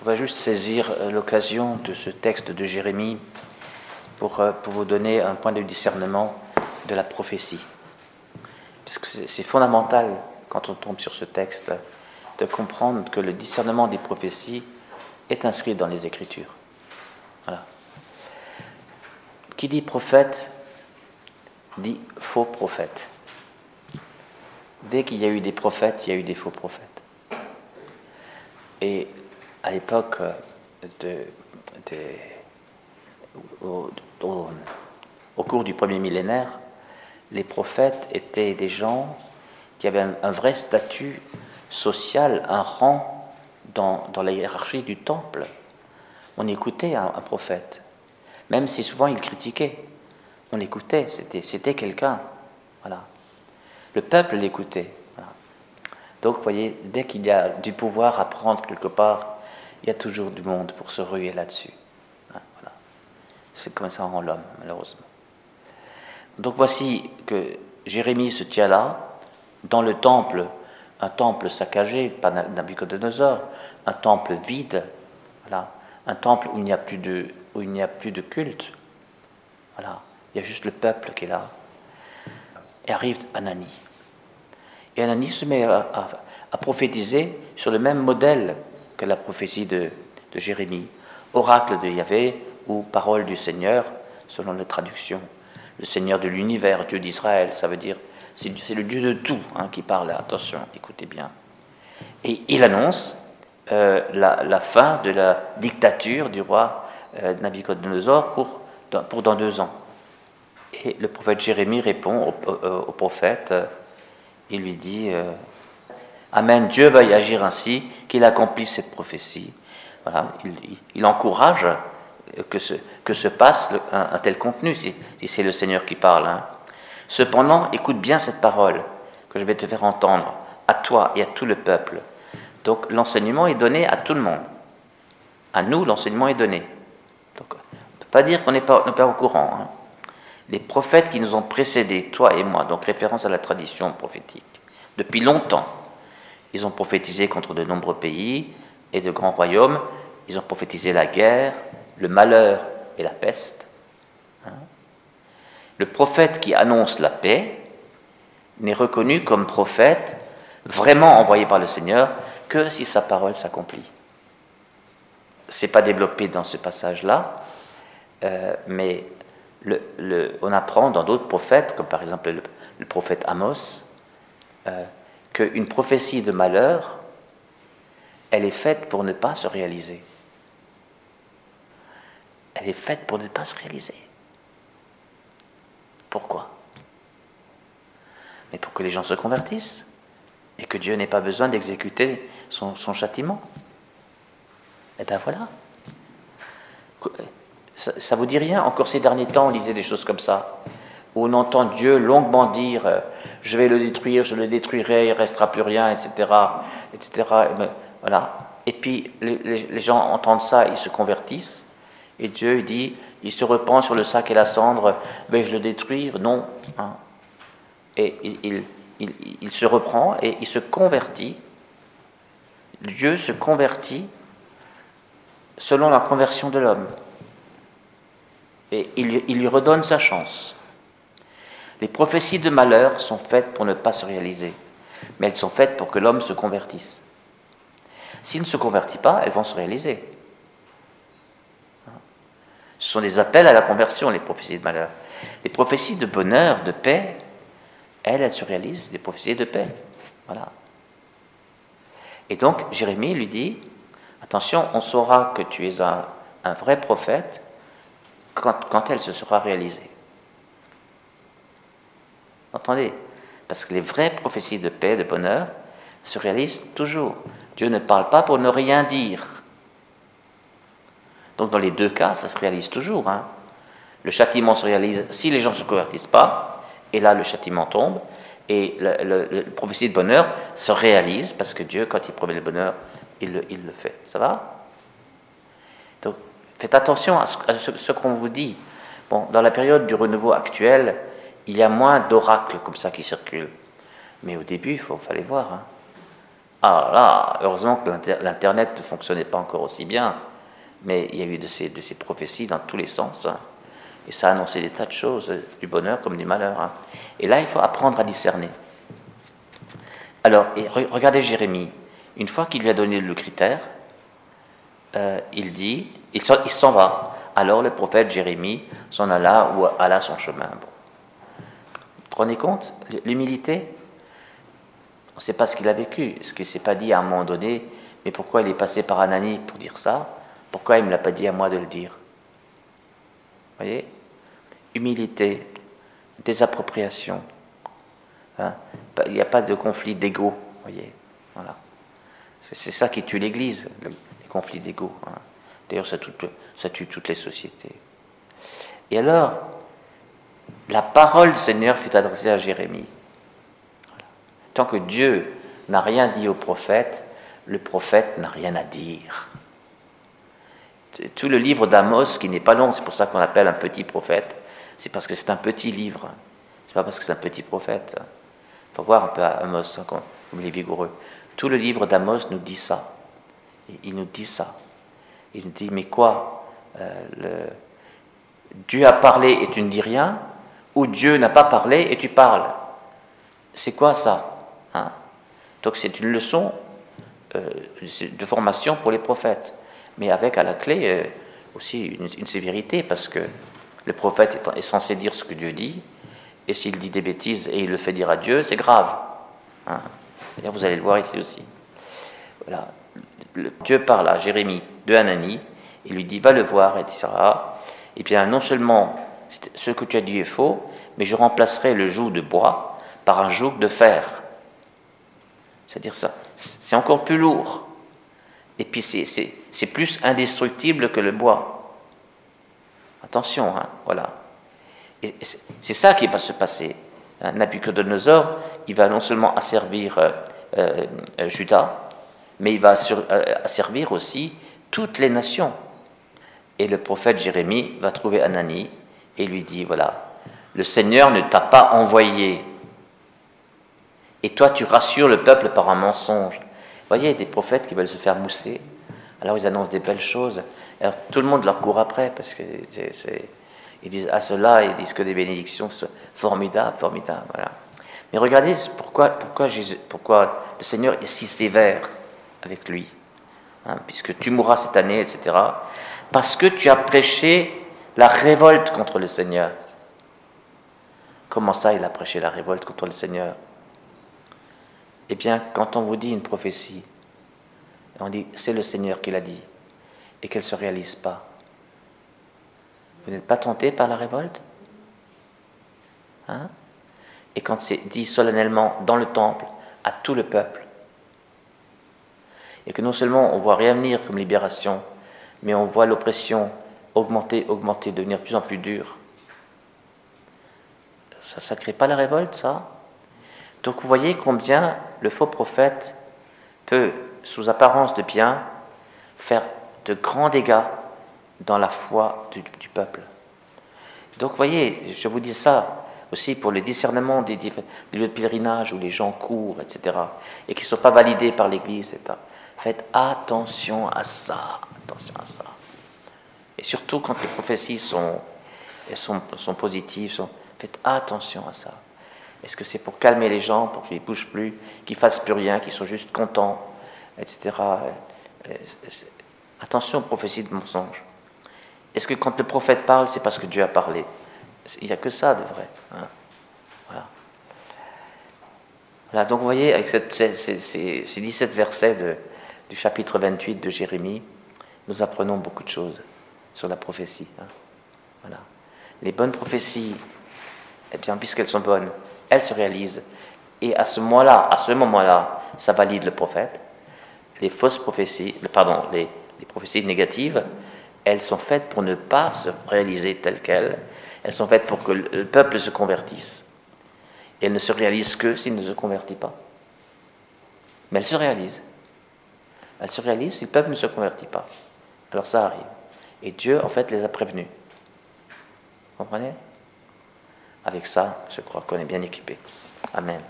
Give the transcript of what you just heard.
On va juste saisir euh, l'occasion de ce texte de Jérémie pour, euh, pour vous donner un point de discernement de la prophétie. Parce que c'est fondamental, quand on tombe sur ce texte, de comprendre que le discernement des prophéties est inscrit dans les Écritures. Voilà. Qui dit prophète dit faux prophète. Dès qu'il y a eu des prophètes, il y a eu des faux prophètes. Et à l'époque, de, au, cours du premier millénaire, les prophètes étaient des gens qui avaient un, vrai statut social, un rang dans, la hiérarchie du temple. On écoutait un, prophète, même si souvent il critiquait. On l'écoutait, c'était quelqu'un. Voilà. Le peuple l'écoutait. Donc, vous voyez, dès qu'il y a du pouvoir à prendre quelque part, il y a toujours du monde pour se ruer là-dessus. Hein, C'est comme ça rend l'homme, malheureusement. Donc voici que Jérémie se tient là, dans le temple, un temple saccagé par Nabucodonosor, un temple vide, voilà, un temple où il n'y a plus de, où il n'y a plus de culte. Voilà, il y a juste le peuple qui est là. Et arrive Anani. Et Anani se met à prophétiser sur le même modèle que la prophétie de, Jérémie, oracle de Yahvé ou parole du Seigneur, selon la traduction. Le Seigneur de l'univers, Dieu d'Israël, ça veut dire, c'est le Dieu de tout hein, qui parle, attention, écoutez bien. Et il annonce euh, la, fin de la dictature du roi euh, Nabucodonosor pour, dans deux ans. Et le prophète Jérémie répond au, prophète, euh, il lui dit, Amen, Dieu va y agir ainsi, qu'il accomplisse cette prophétie. Voilà, il, encourage que se, que se passe un, tel contenu, si, c'est le Seigneur qui parle. Hein. Cependant, écoute bien cette parole que je vais te faire entendre, à toi et à tout le peuple. Donc l'enseignement est donné à tout le monde. À nous, l'enseignement est donné. Donc, on ne peut pas dire qu'on n'est pas, pas, au courant. Hein. Les prophètes qui nous ont précédés, toi et moi, donc référence à la tradition prophétique, depuis longtemps, ils ont prophétisé contre de nombreux pays et de grands royaumes. Ils ont prophétisé la guerre, le malheur et la peste. Hein. Le prophète qui annonce la paix n'est reconnu comme prophète vraiment envoyé par le Seigneur que si sa parole s'accomplit. Ce n'est pas développé dans ce passage-là, euh, mais on apprend dans d'autres prophètes, comme par exemple le, prophète Amos, euh, qu'une prophétie de malheur, elle est faite pour ne pas se réaliser. Elle est faite pour ne pas se réaliser. Pourquoi? Mais pour que les gens se convertissent et que Dieu n'ait pas besoin d'exécuter son, châtiment. Et bien voilà. Ça, ça vous dit rien? Encore ces derniers temps, on lisait des choses comme ça, où on entend Dieu longuement dire euh, je vais le détruire, je le détruirai, il ne restera plus rien, etc. etc. Et, ben, voilà. et puis les, gens entendent ça, ils se convertissent, et Dieu dit, il se repent sur le sac et la cendre, vais-je le détruire Non. Hein. Et il, se reprend et il se convertit. Dieu se convertit selon la conversion de l'homme. Et il lui redonne sa chance. Les prophéties de malheur sont faites pour ne pas se réaliser, mais elles sont faites pour que l'homme se convertisse. S'il ne se convertit pas, elles vont se réaliser. Ce sont des appels à la conversion, les prophéties de malheur. Les prophéties de bonheur, de paix, elles, elles se réalisent, des prophéties de paix. Voilà. Et donc, Jérémie lui dit, attention, on saura que tu es un, vrai prophète quand, quand elle se sera réalisée. Entendez Parce que les vraies prophéties de paix, de bonheur, se réalisent toujours. Dieu ne parle pas pour ne rien dire. Donc dans les deux cas, ça se réalise toujours. Hein. Le châtiment se réalise si les gens ne se convertissent pas, et là le châtiment tombe, et la prophétie de bonheur se réalise parce que Dieu, quand il promet le bonheur, il le, fait. Ça va? Donc faites attention à ce, à ce qu'on vous dit. Bon, dans la période du renouveau actuel, il y a moins d'oracles comme ça qui circulent. Mais au début, il fallait voir. Hein. Ah là, heureusement que l'Internet ne fonctionnait pas encore aussi bien, mais il y a eu de ces, prophéties dans tous les sens. Hein. Et ça a annoncé des tas de choses, du bonheur comme du malheur. Hein. Et là, il faut apprendre à discerner. Alors, regardez Jérémie. Une fois qu'il lui a donné le critère, euh, il dit, il s'en va. Alors le prophète Jérémie s'en alla ou alla son chemin. Rendez compte L'humilité On ne sait pas ce qu'il a vécu, ce qu'il ne s'est pas dit à un moment donné, mais pourquoi il est passé par Anani pour dire ça? Pourquoi il ne me l'a pas dit à moi de le dire? Vous voyez? Humilité, désappropriation. Hein il n'y a pas de conflit d'ego, voyez. Voilà. C'est ça qui tue l'Église, les conflits d'ego. Hein. D'ailleurs, ça, tue toutes les sociétés. Et alors, la parole du Seigneur fut adressée à Jérémie. Tant que Dieu n'a rien dit au prophète, le prophète n'a rien à dire. Tout le livre d'Amos, qui n'est pas long, c'est pour ça qu'on l'appelle un petit prophète, c'est parce que c'est un petit livre. C'est pas parce que c'est un petit prophète. Il faut voir un peu Amos, hein, comme il est vigoureux. Tout le livre d'Amos nous dit ça. Il nous dit ça. Il nous dit, mais quoi euh, le... Dieu a parlé et tu ne dis rien? Ou Dieu n'a pas parlé et tu parles C'est quoi ça hein? Donc c'est une leçon euh, de formation pour les prophètes. Mais avec à la clé euh, aussi une, sévérité, parce que le prophète est, censé dire ce que Dieu dit, et s'il dit des bêtises et il le fait dire à Dieu, c'est grave. Hein? Vous allez le voir ici aussi. Voilà. Dieu parle à Jérémie de Hanani, il lui dit va le voir, etc. Et bien non seulement ce que tu as dit est faux, mais je remplacerai le joug de bois par un joug de fer. C'est-à-dire ça, c'est encore plus lourd. Et puis c'est plus indestructible que le bois. Attention, hein, voilà. C'est ça qui va se passer. Nabucodonosor, il va non seulement asservir euh, euh, Judas, mais il va euh, asservir aussi toutes les nations. Et le prophète Jérémie va trouver Anani et lui dit, voilà, le Seigneur ne t'a pas envoyé. Et toi, tu rassures le peuple par un mensonge. Vous voyez, des prophètes qui veulent se faire mousser. Alors ils annoncent des belles choses. Alors tout le monde leur court après parce que c'est ils disent à cela, ils disent que des bénédictions formidables, formidables. Voilà. Mais regardez pourquoi, pourquoi, pourquoi le Seigneur est si sévère avec lui, hein, puisque tu mourras cette année, etc. Parce que tu as prêché la révolte contre le Seigneur. Comment ça, il a prêché la révolte contre le Seigneur? Eh bien, quand on vous dit une prophétie, on dit c'est le Seigneur qui l'a dit, et qu'elle ne se réalise pas, vous n'êtes pas tenté par la révolte? Hein? Et quand c'est dit solennellement dans le temple à tout le peuple, et que non seulement on voit rien venir comme libération, mais on voit l'oppression augmenter, augmenter, devenir de plus en plus dure, ça ne crée pas la révolte, ça? Donc vous voyez combien le faux prophète peut, sous apparence de bien, faire de grands dégâts dans la foi du, peuple. Donc, vous voyez, je vous dis ça aussi pour le discernement des, lieux de pèlerinage où les gens courent, etc., et qui ne sont pas validés par l'Église, etc. Faites attention à ça, attention à ça. Et surtout quand les prophéties sont, sont, sont positives, sont, faites attention à ça. Est-ce que c'est pour calmer les gens, pour qu'ils ne bougent plus, qu'ils fassent plus rien, qu'ils soient juste contents, etc. Attention aux prophéties de mensonges. Est-ce que quand le prophète parle, c'est parce que Dieu a parlé? Il n'y a que ça de vrai. Hein. voilà. donc vous voyez, avec ces, 17 versets du chapitre 28 de Jérémie, nous apprenons beaucoup de choses sur la prophétie. Hein. Voilà. Les bonnes prophéties, eh bien, puisqu'elles sont bonnes, elles se réalisent. Et à ce moment-là, à ce moment-là, ça valide le prophète. Les fausses prophéties, pardon, les prophéties négatives, elles sont faites pour ne pas se réaliser telles quelles. Elles sont faites pour que le peuple se convertisse. Et elles ne se réalisent que s'il ne se convertit pas. Mais elles se réalisent. Elles se réalisent si le peuple ne se convertit pas. Alors ça arrive. Et Dieu, en fait, les a prévenus. Vous comprenez? Avec ça, je crois qu'on est bien équipé. Amen.